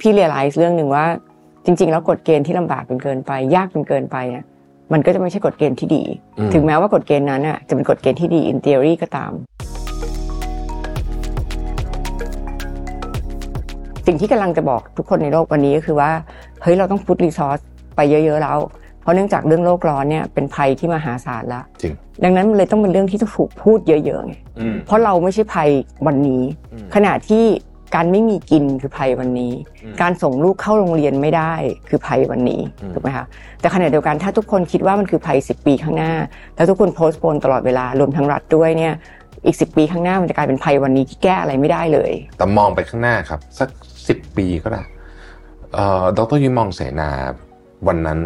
พี่เรียลไลซ์เรื่องหนึ่งว่า จริง ๆ แล้วกฎเกณฑ์ที่ลำบากจนเกินไป ยากจนเกินไปอะมันก็จะไม่ใช่กฎเกณฑ์ที่ดี ถึงแม้ว่ากฎเกณฑ์นั้นอะจะเป็นกฎเกณฑ์ที่ดี in theory ก็ตาม สิ่งที่กำลังจะบอกทุกคนในโลกวันนี้ก็คือว่าเฮ้ยเราต้องพุทรีซอสไปเยอะ ๆ แล้ว เพราะเนื่องจากเรื่องโลกร้อนเนี่ยเป็นภัยที่มหาศาลแล้วจริงดังนั้นมันเลยต้องเป็นเรื่องที่ต้องถูกพูดเยอะๆไงอืมเพราะเราไม่ใช่ภัยวันนี้อืมขณะที่ การไม่มีกินคือภัยวันนี้อืมการส่งลูกเข้าโรงเรียนไม่ได้คือภัยวันนี้อืมถูกไหมคะแต่ขณะเดียวกันถ้าทุกคนคิดว่ามันคือภัย 10 ปีข้างหน้าแล้วทุกคนโพสต์โพนตลอดเวลารวมทั้งรัฐด้วยเนี่ยอีก 10 ปีข้างหน้ามันจะกลายเป็นภัยวันนี้ที่แก้อะไรไม่ได้เลย แต่มองไปข้างหน้าครับ สักสิบปีก็ได้เอ่อดรยิมมองเสนาวันนั้น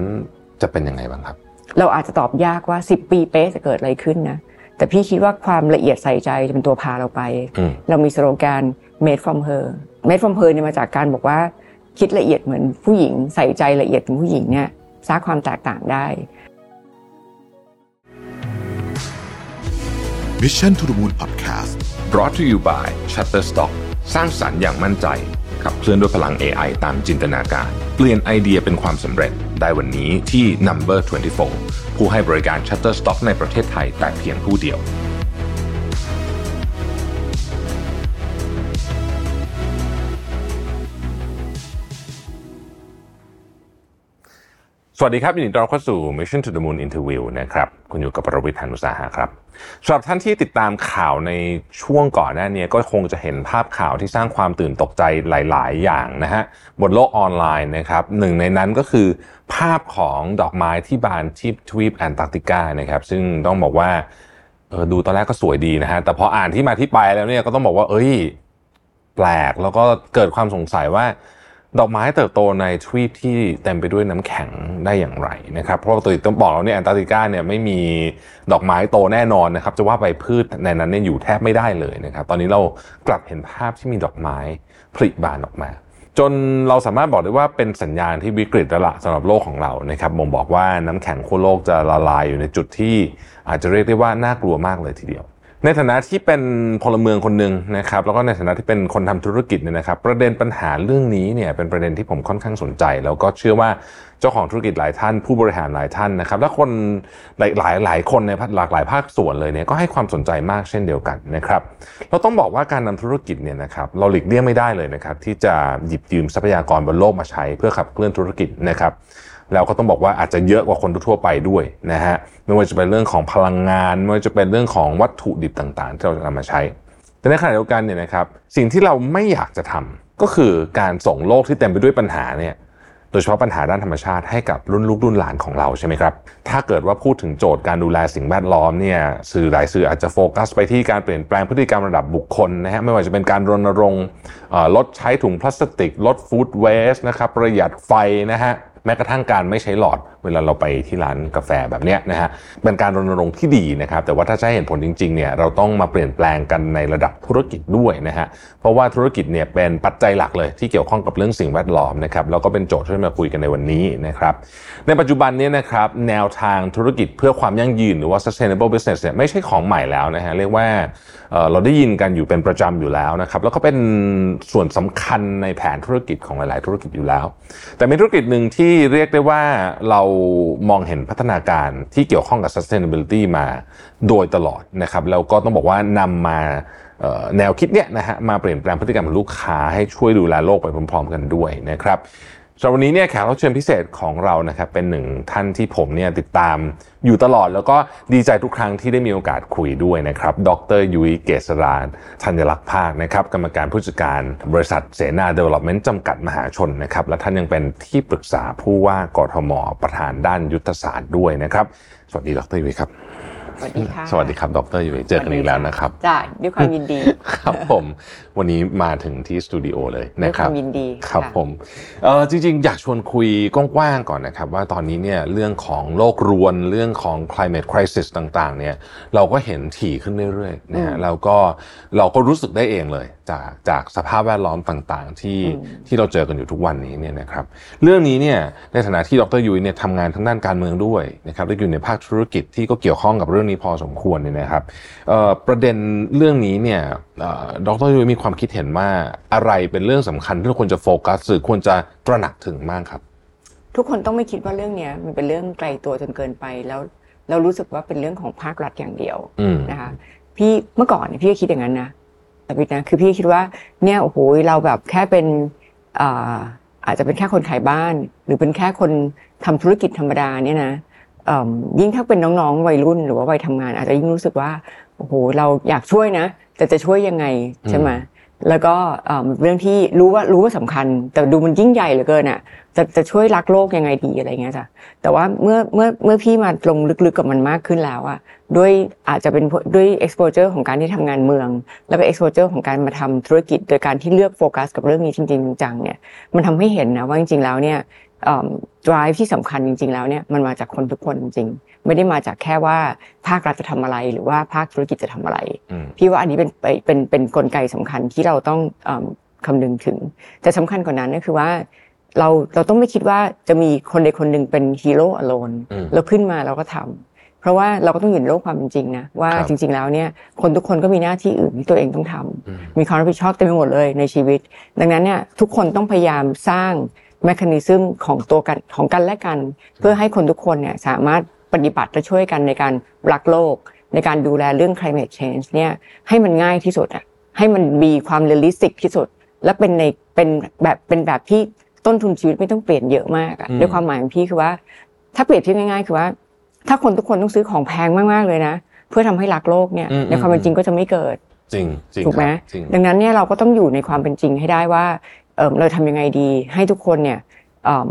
จะเป็นยังไงบ้างครับ เราอาจจะตอบยากว่า 10 ปีเป๊ะจะเกิดอะไรขึ้นนะแต่พี่คิดว่าความละเอียดใส่ใจจะเป็นตัวพาเราไปอืมเรามีสโลแกน made from her made from her เนี่ยมาจากการบอกว่าคิดละเอียดเหมือนผู้หญิงใส่ใจละเอียดเป็นผู้หญิงเนี่ยสร้างความแตกต่างได้ Mission to the Moon Podcast brought to you by Shutterstock สร้างสรรค์อย่างมั่นใจ ขับเคลื่อนด้วยพลัง AI ตามจินตนาการ เปลี่ยนไอเดียเป็นความสำเร็จได้วันนี้ที่ Number 24 ผู้ให้บริการ Shutterstock ในประเทศไทยแต่เพียงผู้เดียว สวัสดีครับยินดีต้อนรับเข้าสู่ Mission to the Moon Interview นะครับคุณอยู่กับประวิทยานุสาหะครับสำหรับท่านที่ติดตามข่าวในช่วงก่อนหน้านี้ก็คงจะเห็นภาพข่าวที่สร้างความตื่นตกใจหลาย ๆ อย่างนะฮะบนโลกออนไลน์นะครับหนึ่งในนั้นก็คือภาพของดอกไม้ที่บานที่ทวีปแอนตาร์กติกานะครับซึ่งต้องบอกว่าเออดูตอนแรกก็สวยดีนะฮะแต่พออ่านที่มาที่ไปแล้วเนี่ยก็ต้องบอกว่า เอ้ย แปลกแล้วก็เกิดความสงสัยว่า ดอกไม้เติบโตในทวีปที่เต็มไปด้วยน้ำแข็งได้อย่างไรนะครับ เพราะว่าตัวต้องบอกเราเนี่ยแอนตาร์กติกาเนี่ยไม่มีดอกไม้โตแน่นอนนะครับ จะว่าไปพืชในนั้นเนี่ยอยู่แทบไม่ได้เลยนะครับ ตอนนี้เรากลับเห็นภาพที่มีดอกไม้ผลิบานออกมา จนเราสามารถบอกได้ว่าเป็นสัญญาณที่วิกฤตแล้วละสำหรับโลกของเรานะครับบ่งบอกว่าน้ำแข็งขั้วโลกจะละลายอยู่ในจุดที่อาจจะเรียกได้ว่าน่ากลัวมากเลยทีเดียว ในฐานะที่เป็นพลเมืองคนหนึ่งนะครับแล้วก็ในฐานะที่เป็นคนทำธุรกิจเนี่ยนะครับ ประเด็นปัญหาเรื่องนี้เนี่ยเป็นประเด็นที่ผมค่อนข้างสนใจ แล้วก็เชื่อว่าเจ้าของธุรกิจหลายท่าน ผู้บริหารหลายท่านนะครับ และคนหลายหลายหลายคนในหลากหลายภาคส่วนเลยเนี่ยก็ให้ความสนใจมากเช่นเดียวกันนะครับเราต้องบอกว่าการนำธุรกิจเนี่ยนะครับเราหลีกเลี่ยงไม่ได้เลยนะครับที่จะหยิบยืมทรัพยากรบนโลกมาใช้เพื่อขับเคลื่อนธุรกิจนะครับ แล้วก็ต้องบอกว่าอาจจะเยอะกว่าคนทั่วไปด้วยนะฮะไม่ว่าจะเป็นเรื่องของพลังงาน ไม่ว่าจะเป็นเรื่องของวัตถุดิบต่างๆ ที่เราจะนำมาใช้ แต่ในขณะเดียวกันเนี่ยนะครับสิ่งที่เราไม่อยากจะทำก็คือการส่งโลกที่เต็มไปด้วยปัญหาเนี่ยโดยเฉพาะปัญหาด้านธรรมชาติให้กับรุ่นลูกรุ่นหลานของเราใช่ไหมครับ ถ้าเกิดว่าพูดถึงโจทย์การดูแลสิ่งแวดล้อมเนี่ยสื่อหลายสื่ออาจจะโฟกัสไปที่การเปลี่ยนแปลงพฤติกรรมระดับบุคคลนะฮะไม่ว่าจะเป็นการรณรงค์ลดใช้ถุงพลาสติก ลดฟู้ดเวสต์นะครับประหยัดไฟนะฮะ แม้กระทั่งการไม่ใช้หลอดเวลาเราไปที่ร้านกาแฟแบบเนี้ยนะฮะเป็นการรณรงค์ที่ดีนะครับ แต่ว่าถ้าจะให้เห็นผลจริงๆเนี่ยเราต้องมาเปลี่ยนแปลงกันในระดับธุรกิจด้วยนะฮะเพราะว่าธุรกิจเนี่ยเป็นปัจจัยหลักเลยที่เกี่ยวข้องกับเรื่องสิ่งแวดล้อมนะครับแล้วก็เป็นโจทย์ที่มาคุยกันในวันนี้นะครับในปัจจุบันเนี้นะครับแนวทางธุรกิจเพื่อความยั่งยืนหรือว่า sustainable business เนี่ยไม่ใช่ของใหม่แล้วนะฮะเรียกว่าเเราได้ยินกันอยู่เป็นประจำอยู่แล้วนะครับแล้วก็เป็นส่วนสำคัญในแผนธุรกิจของหลาย ๆ ธุรกิจอยู่แล้ว แต่มีธุรกิจหนึ่งที่ที่เรียกได้ว่าเรามองเห็นพัฒนาการที่เกี่ยวข้องกับ sustainability มาโดยตลอดนะครับแล้วก็ต้องบอกว่านำมาแนวคิดเนี้ยนะฮะมาเปลี่ยนแปลงพฤติกรรมของลูกค้าให้ช่วยดูแลโลกไปพร้อมๆกันด้วยนะครับ สำหรับวันนี้เนี่ยแขกรับเชิญพิเศษของเรานะครับเป็นหนึ่งท่านที่ผมเนี่ยติดตามอยู่ตลอดแล้วก็ดีใจทุกครั้งที่ได้มีโอกาสคุยด้วยนะครับ ดรยุ้ยเกษรานธัญลักษณ์ภาคนะครับกรรมการผู้จัดการบริษัทเสนาเดเวล็อปเมนต์จำกัดมหาชนนะครับและท่านยังเป็นที่ปรึกษาผู้ว่ากทมประธานด้านยุทธศาสตร์ด้วยนะครับ สวัสดีดรยุ้ยครับ วัสดีค่ะ สวัสดีครับ ดรยุ้ยเจอกันอีกแล้วนะครับจ้าด้วยความยินดี ครับผม วันนี้มาถึงที่สตูดิโอเลยด้วยนะคครัวาบมยินดี ครับะผมเออจริง ๆ อยากชวนคุยกว้างๆก่อนนะครับ ว่าตอนนี้เนี่ยเรื่องของโลกรวนเรื่องของ climate crisis ต่างๆ เนี่ยเราก็เห็นถี่ขึ้นเรื่อยๆนะฮะแล้วก็เราก็รู้สึกได้เองเลย จากจากสภาพแวดล้อมต่างๆ ที่ที่เราเจอกันอยู่ทุกวันนี้เนี่ยนะครับ เรื่องนี้เนี่ยในฐานะที่ดรยุ้ยเนี่ยทำงานทางด้านการเมืองด้วยนะครับและอยู่ในภาคธุรกิจที่ก็เกี่ยวข้องกับเรื่องนี้นี้พอสมควรเนี่ยนะครับเอ่อประเด็นเรื่องนี้เนี่ยเอ่อดรยุ้ยมีความคิดเห็นว่าอะไรเป็นเรื่องสำคัญที่เราควรจะโฟกัสหรือควรจะตระหนักถึงมากครับ ทุกคนต้องไม่คิดว่าเรื่องเนี้ยมันเป็นเรื่องไกลตัวจนเกินไปแล้วเรารู้สึกว่าเป็นเรื่องของภาครัฐอย่างเดียวอืมนะคะพี่เมื่อก่อนเนี่ยพี่ก็คิดอย่างนั้นนะแต่พี่นะคือพี่คิดว่าเนี่ยโอ้โหเราแบบแค่เป็นอ่าอาจจะเป็นแค่คนขายบ้าน หรือเป็นแค่คนทำธุรกิจธรรมดาเนี่ยนะเอิ่ม ยิ่งถ้าเป็นน้องๆ วัยรุ่นหรือว่าวัยทำงาน อาจจะยิ่งรู้สึกว่าโอ้โหเราอยากช่วยนะ แต่จะช่วยยังไงใช่ไหมแล้วก็เอิ่มเรื่องที่รู้ว่ารู้ว่าสำคัญ แต่ดูมันยิ่งใหญ่เหลือเกินอะจะจะช่วยรักโลกยังไงดีอะไรเงี้ยจ้ะแต่ว่าเมื่อเมื่อเมื่อพี่มาลงลึกๆกับมันมากขึ้นแล้วอะด้วยอาจจะเป็นด้วย exposure ของการที่ทำงานเมือง แล้วก็ exposure ของการมาทำธุรกิจ โดยการที่เลือกโฟกัสกับเรื่องนี้จริงๆจังๆเนี่ยมันทำให้เห็นนะว่าจริงๆแล้วเนี่ยเอิ่ม drive ที่สำคัญจริง ๆ แล้วเนี่ยมันมาจากคนทุกคนจริงๆไม่ได้มาจากแค่ว่าภาครัฐจะทำอะไรหรือว่าภาคธุรกิจจะทำอะไรอืมพี่ว่าอันนี้เป็นเป็นเป็นเป็นกลไกสำคัญที่เราต้องเอิ่มคำนึงถึง แต่สำคัญกว่านั้นก็คือว่าเราเราต้องไม่คิดว่าจะมีคนใดคนหนึ่งเป็นฮีโร่อโลนอืมเราขึ้นมาเราก็ทำเพราะว่าเราก็ต้องอยู่ในโลกความเป็นจริงนะว่าครับจริง ๆ แล้วเนี่ยคนทุกคนก็มีหน้าที่อื่นที่ตัวเองต้องทำอืมมีความรับผิดชอบเต็มไปหมดเลยในชีวิต ดังนั้นเนี่ยทุกคนต้องพยายามสร้าง mechanism ของตัวกันของกันและกัน เพื่อให้คนทุกคนเนี่ยสามารถปฏิบัติและช่วยกันในการรักโลก ในการดูแลเรื่อง climate change เนี่ยให้มันง่ายที่สุดอะให้มันมีความ realistic ที่สุด และเป็นในเป็นแบบเป็นแบบที่ต้นทุนชีวิตไม่ต้องเปลี่ยนเยอะมากอะอืมด้วยความหมายของพี่คือว่า ถ้าเปรียบเทียบง่ายๆ คือว่า ถ้าคนทุกคนต้องซื้อของแพงมากๆเลยนะ เพื่อทำให้รักโลกเนี่ยอืมในความเป็นจริงก็จะไม่เกิดจริงจริงถูกไหมครับจริงดังนั้นเนี่ยเราก็ต้องอยู่ในความเป็นจริงให้ได้ว่า เออเราทำยังไงดี ให้ทุกคนเนี่ยเอิ่ม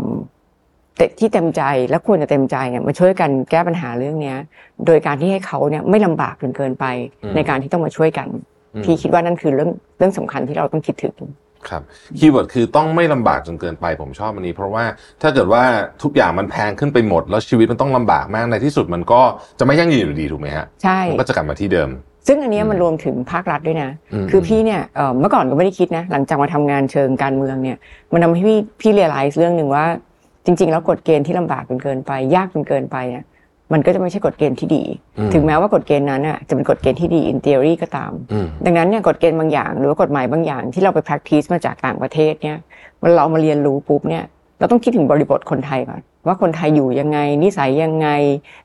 เต็มที่เต็มใจและควรจะเต็มใจเนี่ยมาช่วยกันแก้ปัญหาเรื่องเนี้ย โดยการที่ให้เขาเนี่ยไม่ลำบากจนเกินไปอืมในการที่ต้องมาช่วยกันอืมพี่คิดว่านั่นคือเรื่องเรื่องสำคัญที่เราต้องคิดถึงครับคีย์เวิร์ดคือต้องไม่ลำบากจนเกินไปผมชอบอันนี้ เพราะว่าถ้าเกิดว่าทุกอย่างมันแพงขึ้นไปหมด แล้วชีวิตมันต้องลำบากมากในที่สุดมันก็จะไม่ยั่งยืนอยู่ดีถูกไหมฮะใช่มันก็จะกลับมาที่เดิม ซึ่งอันเนี้ยมันอืมรวมถึงภาครัฐด้วยนะอืมคือพี่เนี่ยเอ่อเมื่อก่อนก็ไม่ได้คิดนะ หลังจากมาทำงานเชิงการเมืองเนี่ย มันทำให้พี่พี่เรียลไลซ์เรื่องหนึ่งว่า จริง ๆ แล้วกฎเกณฑ์ที่ลำบากจนเกินไป ยากจนเกินไปเนี่ยมันก็จะไม่ใช่กฎเกณฑ์ที่ดีอืมถึงแม้ว่ากฎเกณฑ์นั้นน่ะจะเป็นกฎเกณฑ์ที่ดี in theory ก็ตามอืมดังนั้นเนี่ยกฎเกณฑ์บางอย่าง หรือว่ากฎหมายบางอย่างที่เราไป practice มาจากต่างประเทศเนี่ยมันเรามาเรียนรู้ปุ๊บเนี่ยเราต้องคิดถึงบริบทคนไทยก่อนว่าคนไทยอยู่ยังไงนิสัยยังไง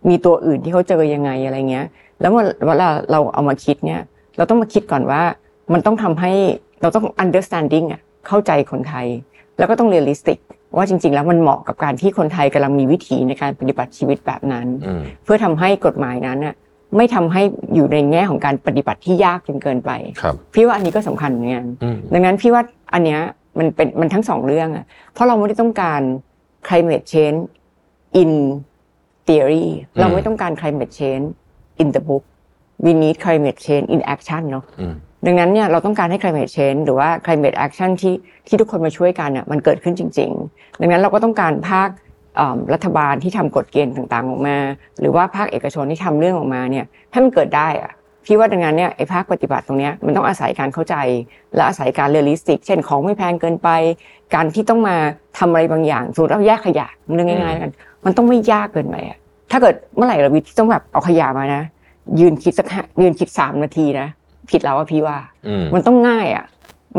มีตัวอื่นที่เขาเจอยังไงอะไรเงี้ย แล้วเวลาเราเอามาคิดเนี่ย เราต้องมาคิดก่อนว่ามันต้องทำให้เราต้อง understanding อะเข้าใจคนไทย แล้วก็ต้อง realistic ว่าจริง ๆ แล้วมันเหมาะกับการที่คนไทยกำลังมีวิถีในการปฏิบัติชีวิตแบบนั้นอืมเพื่อทำให้กฎหมายนั้นน่ะไม่ทำให้อยู่ในแง่ของการปฏิบัติที่ยากจนเกินไปครับพี่ว่าอันนี้ก็สำคัญเหมือนกันอืมดังนั้นพี่ว่าอันเนี้ยมันเป็นมันทั้งสองเรื่องอะเพราะเราไม่ได้ต้องการ climate change in theory เราไม่ต้องการ climate change in the book we need climate change in action เนาะอืมดังนั้นเนี่ยเราต้องการให้ climate change หรือว่า climate action ที่ที่ทุกคนมาช่วยกันน่ะมันเกิดขึ้นจริง ๆ ดังนั้นเราก็ต้องการภาคเอิ่มรัฐบาลที่ทำกฎเกณฑ์ต่างๆ ออกมา หรือว่าภาคเอกชนที่ทำเรื่องออกมาเนี่ยให้มันเกิดได้อะพี่ว่าดังนั้นเนี่ยไอ้ภาคปฏิบัติตรงเนี้ยมันต้องอาศัยการเข้าใจ และอาศัยการ realistic เช่นของไม่แพงเกินไป การที่ต้องมาทำอะไรบางอย่างสมมติเราแยกขยะเรื่องง่ายๆแล้วกัน มันต้องไม่ยากเกินไปอะ ถ้าเกิดเมื่อไหร่เราวิที่ต้องแบบเอาขยะมานะยืนคิดสักห้ายืนคิดสามนาทีนะผิดแล้วว่าพี่ว่าอืมมันต้องง่ายอะ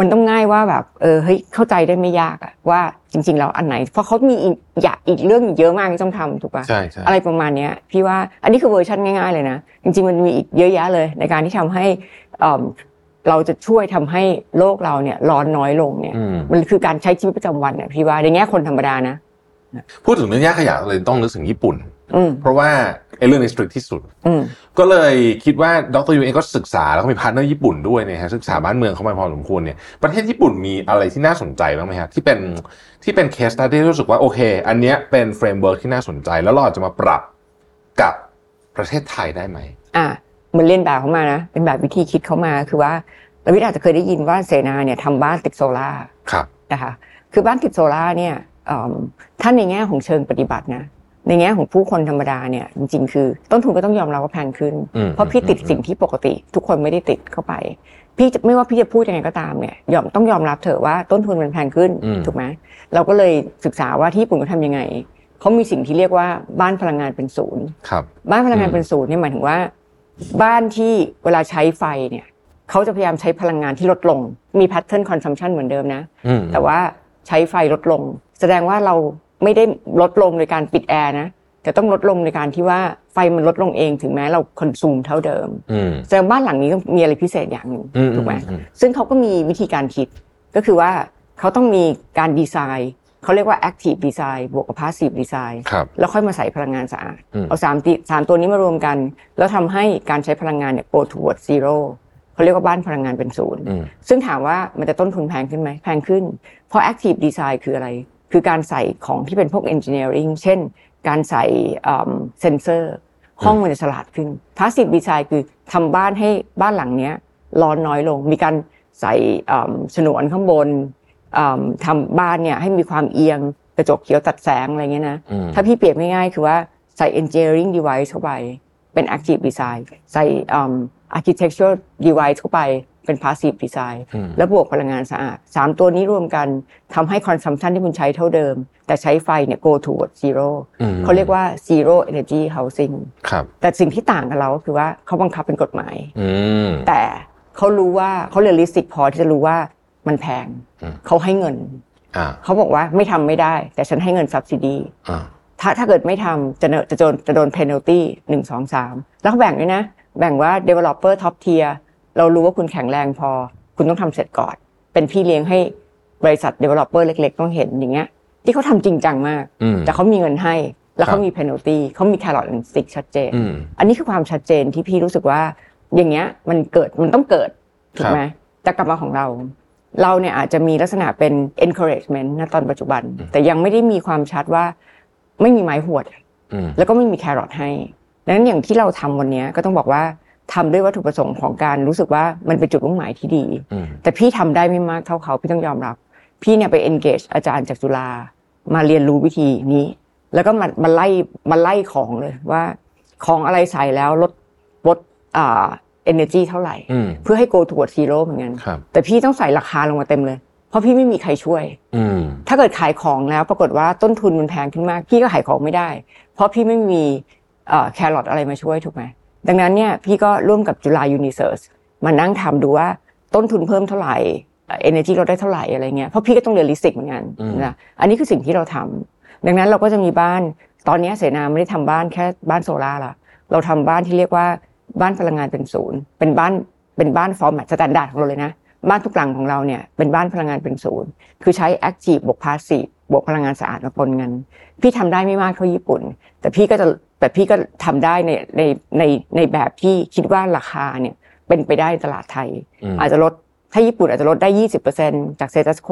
มันต้องง่ายว่าแบบ เออเฮ้ยเข้าใจได้ไม่ยากอะว่าจริง ๆ แล้วอันไหน เพราะเขามีอีกอยากอีกเรื่องเยอะมากที่ต้องทำถูกปะใช่ใช่อะไรประมาณเนี้ย พี่ว่าอันนี้คือเวอร์ชันง่าย ๆ เลยนะจริง ๆ มันมีอีกเยอะแยะเลย ในการที่ทำให้เอิ่มเราจะช่วยทำให้โลกเราเนี่ย ร้อนน้อยลงเนี่ยอืมมันคือการใช้ชีวิตประจำวันเนี่ยพี่ว่าในแง่คนธรรมดานะ พูดถึงเรื่องแยกขยะเลยต้องนึกถึงญี่ปุ่นอืม เพราะว่าไอ้เรื่องนี้ strict ที่สุดอืมก็เลยคิดว่าดรยูเองก็ศึกษาแล้วก็มี partner ญี่ปุ่นด้วยเนี่ยฮะศึกษาบ้านเมืองเข้ามาพอสมควรเนี่ยประเทศญี่ปุ่นมีอะไรที่น่าสนใจบ้างไหมฮะที่เป็นที่เป็น case study ที่รู้สึกว่าโอเค อันเนี้ยเป็น framework ที่น่าสนใจแล้วเราอาจจะมาปรับกับประเทศไทยได้ไหมอะเหมือนเลียนแบบเขามานะเป็นแบบวิธีคิดเขามาคือว่าเราวิทย์อาจจะเคยได้ยินว่าเสนาเนี่ยทำบ้านติดโซล่าร์ครับนะคะคือบ้านติดโซล่าร์เนี่ยเอิ่มถ้าในแง่ของเชิงปฏิบัตินะ ในแง่ของผู้คนธรรมดาเนี่ยจริงๆ คือ ต้นทุนก็ต้องยอมรับว่าแพงขึ้นอืมเพราะพี่ติดอืมสิ่งที่ปกติ ทุกคนไม่ได้ติดเข้าไป พี่จะไม่ว่าพี่จะพูดยังไงก็ตามเนี่ยยอมต้องยอมรับเถอะว่าต้นทุนมันแพงขึ้นอืมถูกไหมเราก็เลยศึกษาว่าที่ญี่ปุ่นเขาทำยังไงเขามีสิ่งที่เรียกว่าบ้านพลังงานเป็นศูนย์ครับ บ้านพลังงานอืมเป็นศูนย์เนี่ยหมายถึงว่า บ้านที่เวลาใช้ไฟเนี่ยเขาจะพยายามใช้พลังงานที่ลดลง มี pattern consumption เหมือนเดิมนะอืมแต่ว่าใช้ไฟลดลง แสดงว่าเรา ไม่ได้ลดลงโดยการปิดแอร์นะแต่ต้องลดลงในการที่ว่าไฟมันลดลงเองถึงแม้เราคอนซูมเท่าเดิมอืมแสดงบ้านหลังนี้ก็มีอะไรพิเศษอย่างหนึ่งอืมถูกไหมอืมซึ่งเขาก็มีวิธีการคิดก็คือว่าเขาต้องมีการดีไซน์เขาเรียกว่า active design บวกกับ passive design ครับแล้วค่อยมาใส่พลังงานสะอาดอืมเอาสามติสามตัวนี้มารวมกัน แล้วทำให้การใช้พลังงานเนี่ย go toward zero เขาเรียกว่าบ้านพลังงานเป็นศูนย์อืมซึ่งถามว่ามันจะต้นทุนแพงขึ้นไหมแพงขึ้น เพราะ active design คืออะไร คือการใส่ของที่เป็นพวก engineering เช่น การใส่เซนเซอร์ห้องมันจะฉลาดขึ้น passive design คือทำบ้านให้บ้านหลังเนี้ยร้อนน้อยลง มีการใส่อ่ำฉนวนข้างบนอ่ำทำบ้านเนี่ยให้มีความเอียงกระจกเขียวตัดแสงอะไรเงี้ยนะอืมถ้าพี่เปรียบง่ายๆคือว่าใส่ engineering device เข้าไป เป็น active design ใส่ อืม architectural device เข้าไปเป็น passive design อืมแล้วบวกพลังงานสะอาดสามตัวนี้รวมกันทำให้ consumption ที่คุณใช้เท่าเดิม แต่ใช้ไฟเนี่ย go toward zero อืมเขาเรียกว่า zero energy housing ครับแต่สิ่งที่ต่างกับเราก็คือว่าเขาบังคับเป็นกฎหมายอืมแต่เขารู้ว่าเขา realistic พอที่จะรู้ว่ามันแพงอืมเขาให้เงินอ่าเขาบอกว่าไม่ทำไม่ได้ แต่ฉันให้เงิน subsidy อ่าถ้าถ้าเกิดไม่ทำจะเนจะโดนจะโดน penalty หนึ่งสองสามแล้วเขาแบ่งด้วยนะ แบ่งว่า developer top tier เรารู้ว่าคุณแข็งแรงพอ คุณต้องทำเสร็จก่อน เป็นพี่เลี้ยงให้บริษัท developer เล็ก ๆ ต้องเห็นอย่างเงี้ย ที่เขาทำจริงจังมากอืมแต่เขามีเงินให้ แล้วครัเขาบมี penalty เขามี carrot and stick ชัดเจนอืมอันนี้คือความชัดเจนที่พี่รู้สึกว่า อย่างเงี้ยมันเกิดมันต้องเกิดถูกไหมแต่กลับมาของเรา เราเนี่ยอาจจะมีลักษณะเป็น encouragement ณตอนปัจจุบัน แต่ยังไม่ได้มีความชัดว่า ไม่มีไม้หวดอืมแล้วก็ไม่มีแครอทให้ ดังนั้นอย่างที่เราทำวันนี้ก็ต้องบอกว่าทำด้วยวัตถุประสงค์ของการรู้สึกว่ามันเป็นจุดมุ่งหมายที่ดีอืมแต่พี่ทำได้ไม่มากเท่าเขาพี่ต้องยอมรับ พี่เนี่ยไป engage อาจารย์จากจุฬามาเรียนรู้วิธีนี้ แล้วก็มามาไล่มาไล่ของเลยว่า ของอะไรใส่แล้วลดลดอ่า energy เท่าไหร่อืมเพื่อให้ go toward zero เหมือนกันครับแต่พี่ต้องใส่ราคาลงมาเต็มเลย เพราะพี่ไม่มีใครช่วยอืมถ้าเกิดขายของแล้วปรากฏว่าต้นทุนมันแพงขึ้นมาก พี่ก็ขายของไม่ได้ เพราะพี่ไม่มี แครอทอะไรมาช่วยถูกไหมดังนั้นเนี่ยพี่ก็ร่วมกับจุฬา Unisearch มานั่งทำดูว่าต้นทุนเพิ่มเท่าไหร่เอเนจีเราได้เท่าไหร่อะไรเงี้ยเพราะพี่ก็ต้อง realistic เหมือนกันอืมนะอันนี้คือสิ่งที่เราทำดังนั้นเราก็จะมีบ้านตอนนี้เสนาไม่ได้ทำบ้านแค่บ้านโซล่าร์ละเราทำบ้านที่เรียกว่าบ้านพลังงานเป็นศูนย์เป็นบ้านเป็นบ้าน format standard ของเราเลยนะบ้านทุกหลังของเราเนี่ยเป็นบ้านพลังงานเป็นศูนย์คือใช้ active บวก passive บวกพลังงานสะอาดมาปนกันพี่ทำได้ไม่มากเท่าญี่ปุ่น แต่พี่ก็จะ แต่พี่ก็ทำได้ในในในในแบบที่คิดว่าราคาเนี่ยเป็นไปได้ในตลาดไทยอืมอาจจะลดถ้าญี่ปุ่นอาจจะลดได้20%จากเซตัสโค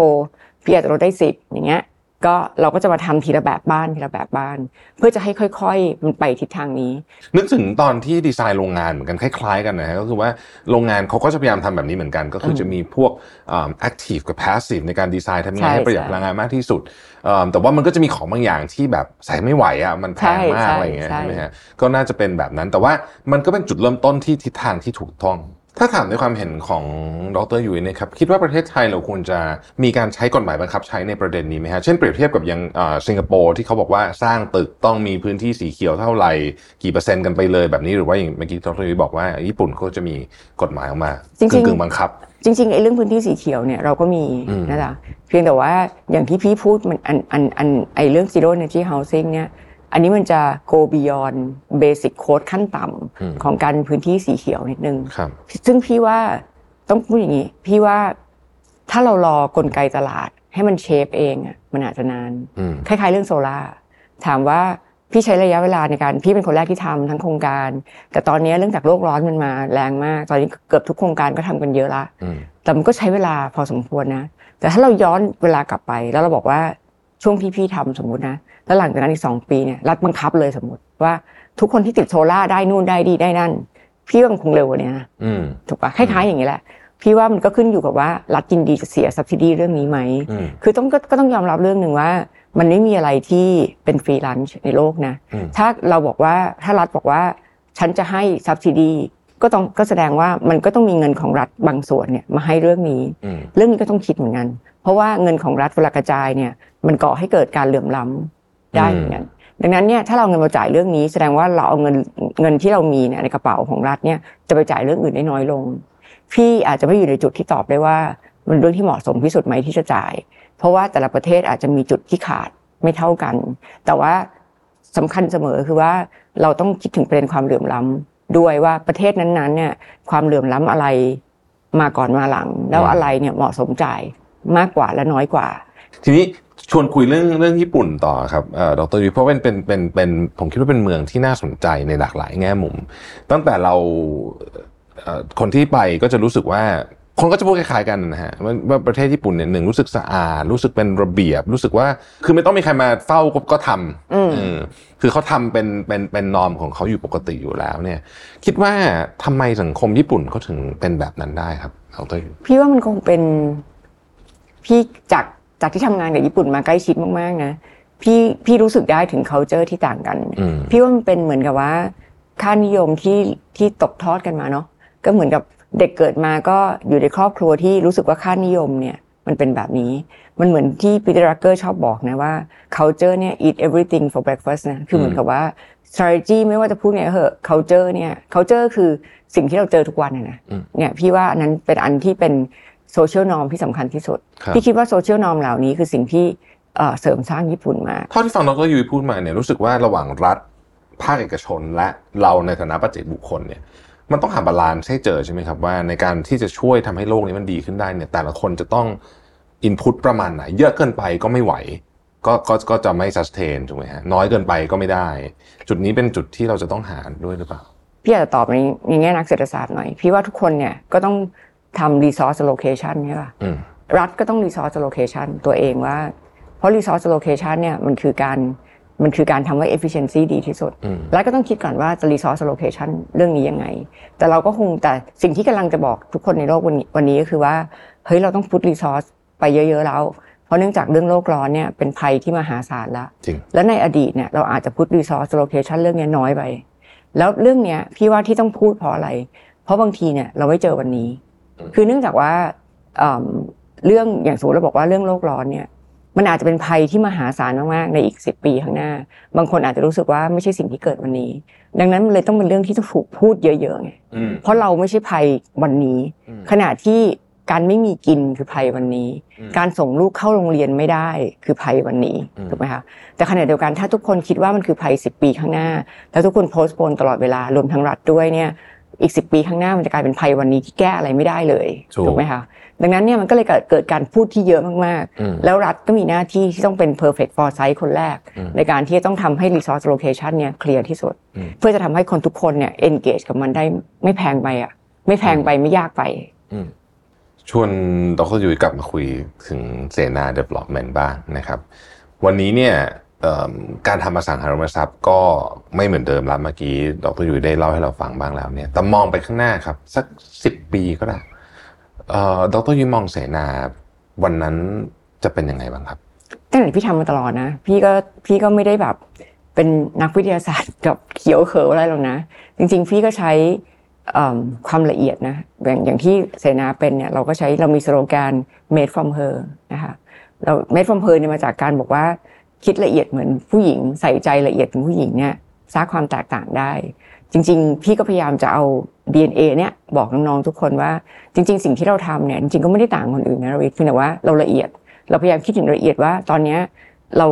พี่อาจจะลดได้10อย่างเงี้ย ก็เราก็จะมาทำทีละแบบบ้านทีละแบบบ้าน เพื่อจะให้ค่อยๆมันไปทิศทางนี้ นึกถึงตอนที่ดีไซน์โรงงานเหมือนกันคล้ายๆ กันนะฮะก็คือว่าโรงงานเขาก็จะพยายามทำแบบนี้เหมือนกัน ก็คือจะมีพวกอ่า active กับ passive ในการดีไซน์ทำยังไงใช่ให้ประหยัดใช่พลังงานมากที่สุดอ่าแต่ว่ามันก็จะมีของบางอย่างที่แบบใส่ไม่ไหวอะมันแพงมากใช่อะไรอย่างเงี้ยใช่ใช่ไหมฮะก็น่าจะเป็นแบบนั้นแต่ว่ามันก็เป็นจุดเริ่มต้นที่ทิศทางที่ถูกต้อง ถ้าถามในความเห็นของดรยุ้ยเนะครับคิดว่าประเทศไทยเราควรจะมีการใช้กฎหมายบังคับใช้ในประเด็นนี้ไหมฮะเช่นเปรียบเทียบกับยังอ่าสิงคโปร์ที่เขาบอกว่าสร้างตึกต้องมีพื้นที่สีเขียวเท่าไหร่กี่เปอร์เซ็นต์กันไปเลยแบบนี้หรือว่าอย่างเมื่อกี้ดรยุ้ยบอกว่าญี่ปุ่นเขาจะมีกฎหมายออกมาจริงๆกึ่งๆบังคับ จริงๆไอ้เรื่องพื้นที่สีเขียวเนี่ยเราก็มีอืมนะจ๊ะเพียงแต่ว่าอย่างที่พี่พูดมันอันอันอันไอ้เรื่อง zero energy housing เนี่ย อันนี้มันจะ go beyond basic code ขั้นต่อืมำของการพื้นที่สีเขียวนิดนึงครับซึ่งพี่ว่าต้องพูดอย่างนี้ พี่ว่าถ้าเรารอกลไกตลาด ให้มันเชฟเองอะมันอาจจะนานอืมคล้าย ๆ เรื่องโซลาร์ถามว่าพี่ใช้ระยะเวลาในการพี่เป็นคนแรกที่ทำทั้งโครงการ แต่ตอนนี้เรื่องจากโลกร้อนมันมาแรงมาก ตอนนี้เกือบทุกโครงการก็ทำกันเยอะละอืมแต่มันก็ใช้เวลาพอสมควรนะ แต่ถ้าเราย้อนเวลากลับไปแล้วเราบอกว่า ช่วงที่พี่ทำสมมตินะแล้วหลังจากนั้นอีกสองปีเนี่ยรัฐบังคับเลยสมมติว่าทุกคนที่ติดโซล่าร์ได้นู่นได้ดีได้นั่น พี่ว่ามันคงเร็วกว่านี้นะอืมถูกปะคล้ายๆอย่างนี้แหละ พี่ว่ามันก็ขึ้นอยู่กับว่ารัฐยินดีจะเสีย subsidy เรื่องนี้ไหมอืมคือต้องก็ก็ต้องยอมรับเรื่องหนึ่งว่า มันไม่มีอะไรที่เป็นฟรีลันช์ในโลกนะอืมถ้าเราบอกว่าถ้ารัฐบอกว่าฉันจะให้ subsidy ก็ต้องก็แสดงว่ามันก็ต้องมีเงินของรัฐบางส่วนเนี่ยมาให้เรื่องนี้อืมเรื่องนี้ก็ต้องคิดเหมือนกัน เพราะว่าเงินของรัฐเวลากระจายเนี่ยมันก่อให้เกิดการเหลื่อมล้ำได้เหมือนกันดังนั้นเนี่ยถ้าเราเอาเงินมาจ่ายเรื่องนี้ แสดงว่าเราเอาเงินเงินที่เรามีเนี่ยในกระเป๋าของรัฐเนี่ยจะไปจ่ายเรื่องอื่นได้น้อยลง พี่อาจจะไม่อยู่ในจุดที่ตอบได้ว่ามันเรื่องที่เหมาะสมที่สุดไหมที่จะจ่าย เพราะว่าแต่ละประเทศอาจจะมีจุดที่ขาดไม่เท่ากัน แต่ว่าสำคัญเสมอคือว่าเราต้องคิดถึงประเด็นความเหลื่อมล้ำ ด้วยว่าประเทศนั้นๆเนี่ยความเหลื่อมล้ำอะไรมาก่อนมาหลัง แล้วอะไรเนี่ยเหมาะสมจ่ายมากกว่าและน้อยกว่า ทีนี้ชวนคุยเรื่องเรื่องญี่ปุ่นต่อครับดรยุเพราะเป็นเป็นเป็นเป็นผมคิดว่าเป็นเมืองที่น่าสนใจในหลากหลายแง่มุม ตั้งแต่เราคนที่ไปก็จะรู้สึกว่า คนก็จะพูดคล้ายๆกันนะฮะว่าว่าประเทศญี่ปุ่นเนี่ยหนึ่งรู้สึกสะอาด รู้สึกเป็นระเบียบ รู้สึกว่าคือไม่ต้องมีใครมาเฝ้าก็ก็ทอืมำเออคือเขาทำเป็นเป็นเป็นนอมของเขาอยู่ปกติอยู่แล้วเนี่ย คิดว่าทำไมสังคมญี่ปุ่นเขาถึงเป็นแบบนั้นได้ครับดรยุ้ยพี่ว่ามันคงเป็นพี่จากจากที่ทำงานกับญี่ปุ่นมาใกล้ชิดมากๆนะพี่พี่รู้สึกได้ถึง culture ที่ต่างกันอืมพี่ว่ามันเป็นเหมือนกับว่า ค่านิยมที่ที่ตกทอดกันมาเนาะก็เหมือนกับ เด็กเกิดมาก็อยู่ในครอบครัวที่รู้สึกว่าค่านิยมเนี่ยมันเป็นแบบนี้ มันเหมือนที่ปีเตอร์รักเกอร์ชอบบอกนะว่า culture เนี่ย eat everything for breakfast นะ คือเหมือนกับว่า strategy ไม่ว่าจะพูดไงก็เหอะ culture เนี่ย culture คือสิ่งที่เราเจอทุกวันนะนะอืมเนี่ยพี่ว่าอันนั้นเป็นอันที่เป็น social norm ที่สำคัญที่สุดครับพี่คิดว่า social norm เหล่านี้คือสิ่งที่เอ่อเสริมสร้างญี่ปุ่นมาเท่าที่ฟังดรยุ้ยพูดมาเนี่ยรู้สึกว่าระหว่างรัฐภาคเอกชนและเราในฐานะปัจเจกบุคคลเนี่ย มันต้องหา balance ให้เจอใช่ไหมครับว่าในการที่จะช่วยทำให้โลกนี้มันดีขึ้นได้เนี่ยแต่ละคนจะต้อง input ประมาณไหน เยอะเกินไปก็ไม่ไหว ก็ก็ก็จะไม่ sustain ถูกไหมฮะน้อยเกินไปก็ไม่ได้ จุดนี้เป็นจุดที่เราจะต้องหาด้วยหรือเปล่าพี่อาจจะตอบในในแง่นักเศรษฐศาสตร์หน่อย พี่ว่าทุกคนเนี่ยก็ต้องทำ resource allocation ใช่ป่ะอืมรัฐก็ต้อง resource allocation ตัวเองว่า เพราะ resource allocation เนี่ยมันคือการ มันคือการทำให้ efficiency ดีที่สุดอืมรัฐก็ต้องคิดก่อนว่าจะ resource allocation เรื่องนี้ยังไง แต่เราก็คงแต่สิ่งที่กำลังจะบอกทุกคนในโลกวันนี้วันนี้ก็คือว่า เฮ้ย เราต้อง put resource ไปเยอะ ๆ แล้ว เพราะเนื่องจากเรื่องโลกร้อนเนี่ยเป็นภัยที่มหาศาลแล้วจริงแล้วในอดีตเนี่ยเราอาจจะพูด resource allocation เรื่องเนี้ยน้อยไป แล้วเรื่องเนี้ยพี่ว่าที่ต้องพูดเพราะอะไร เพราะบางทีเนี่ยเราไม่เจอวันนี้อืมคือเนื่องจากว่าเอิ่มเรื่องอย่างสมมติเราบอกว่าเรื่องโลกร้อนเนี่ย มันอาจจะเป็นภัยที่มหาศาลมากๆในอีกสิปีข้างหน้า บางคนอาจจะรู้สึกว่าไม่ใช่สิ่งที่เกิดวันนี้ ดังนั้นมันเลยต้องเป็นเรื่องที่ต้องถูกพูดเยอะๆไงอืมเพราะเราไม่ใช่ภัยวันนี้อืมขณะที่การไม่มีกินคือภัยวันนี้อืมการส่งลูกเข้าโรงเรียนไม่ได้คือภัยวันนี้อืมถูกไหมคะแต่ขณะเดียวกันถ้าทุกคนคิดว่ามันคือภัยสิปีข้างหน้า แล้วทุกคนโพสต์โพนตลอดเวลารวมทั้งรัฐด้วยเนี่ย อีกสิปีข้างหน้ามันจะกลายเป็นภัยวันนี้ที่แก้อะไรไม่ได้เลยถูกถูกไหมคะดังนั้นเนี่ยมันก็เลยเกิดเกิดการพูดที่เยอะมากอืมๆแล้วรัฐก็มีหน้าที่ที่ต้องเป็น perfect foresight คนแรกอืมในการที่จะต้องทำให้ resource allocation เนี่ยเคลียร์ที่สุดอืมเพื่อจะทำให้คนทุกคนเนี่ย engage กับมันได้ไม่แพงไปอะไม่แพงไปไม่ยากไปอืมชวนดรยุ้ยกลับมาคุยถึงเสนา development บ้างนะครับ วันนี้เนี่ยเอิ่ม การทำอสังหาริมทรัพย์ก็ไม่เหมือนเดิมแล้วเมื่อกี้ดรยุ้ยได้เล่าให้เราฟังบ้างแล้วเนี่ยแต่มองไปข้างหน้าครับ สักสิบปีก็ได้ดรยุ้ยมองเสนาวันนั้นจะเป็นยังไงบ้างครับตั้งแต่พี่ทำมาตลอดนะ พี่ก็พี่ก็ไม่ได้แบบเป็นนักวิทยาศาสตร์กับเขียวเขออะไรหรอกนะ จริง ๆ พี่ก็ใช้ความละเอียดนะอย่างอย่างที่เสนาเป็นเนี่ยเราก็ใช้เรามีสโลแกน made from her นะคะเรา made from her เนี่ยมาจากการบอกว่า คิดละเอียดเหมือนผู้หญิง ใส่ใจละเอียดเหมือนผู้หญิงเนี่ยสร้างความแตกต่างได้ จริง ๆ พี่ก็พยายามจะเอา DNA เนี่ยบอกน้องๆทุกคนว่า จริง ๆ สิ่งที่เราทำเนี่ยจริงๆก็ไม่ได้ต่างคนอื่นนะเรวิทย์เพียงแต่ว่าเราละเอียด เราพยายามคิดถึงละเอียดว่า ตอนเนี้ยเรา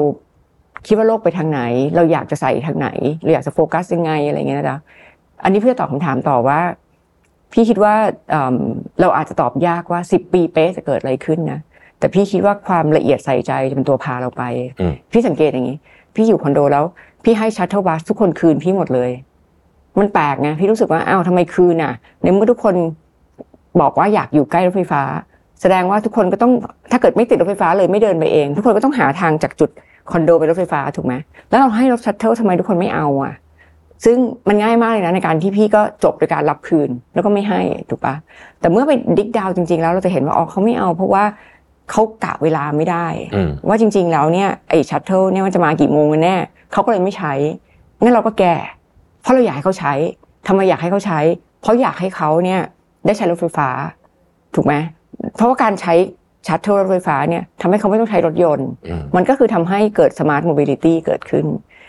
คิดว่าโลกไปทางไหน เราอยากจะใส่ทางไหนเราอยากจะโฟกัสยังไงอะไรเงี้ยนะจ๊ะอันนี้เพื่อตอบคำถามต่อว่า พี่คิดว่าเอิ่มเราอาจจะตอบยากว่าสิบปีเป๊ะจะเกิดอะไรขึ้นนะ แต่พี่คิดว่าความละเอียดใส่ใจจะเป็นตัวพาเราไปอืมพี่สังเกตอย่างนี้ พี่อยู่คอนโดแล้ว พี่ให้ shuttle bus ทุกคนคืนพี่หมดเลย มันแปลกไงพี่รู้สึกว่าอ้าวทำไมคืนอะในเมื่อทุกคนบอกว่าอยากอยู่ใกล้รถไฟฟ้า แสดงว่าทุกคนก็ต้องถ้าเกิดไม่ติดรถไฟฟ้าเลยไม่เดินไปเอง ทุกคนก็ต้องหาทางจากจุดคอนโดไปรถไฟฟ้าถูกไหมแล้วเราให้รถ shuttle ทำไมทุกคนไม่เอาอะซึ่งมันง่ายมากเลยนะในการที่พี่ก็จบโดยการรับคืนแล้วก็ไม่ให้ถูกปะแต่เมื่อไป dig down จริง ๆ แล้วเราจะเห็นว่าอ๋อเขาไม่เอา เพราะว่า เขากะเวลาไม่ได้อืมว่าจริง ๆ แล้วเนี่ยไอ้ shuttle เนี่ยมันจะมากี่โมงกันแน่เขาก็เลยไม่ใช้งั้นเราก็แก้เพราะเราอยากให้เขาใช้ทำไมอยากให้เขาใช้ เพราะอยากให้เขาเนี่ยได้ใช้รถไฟฟ้า ถูกไหมเพราะว่าการใช้ shuttle รถไฟฟ้าเนี่ยทำให้เขาไม่ต้องใช้รถยนต์อืมมันก็คือทำให้เกิด smart mobility เกิดขึ้น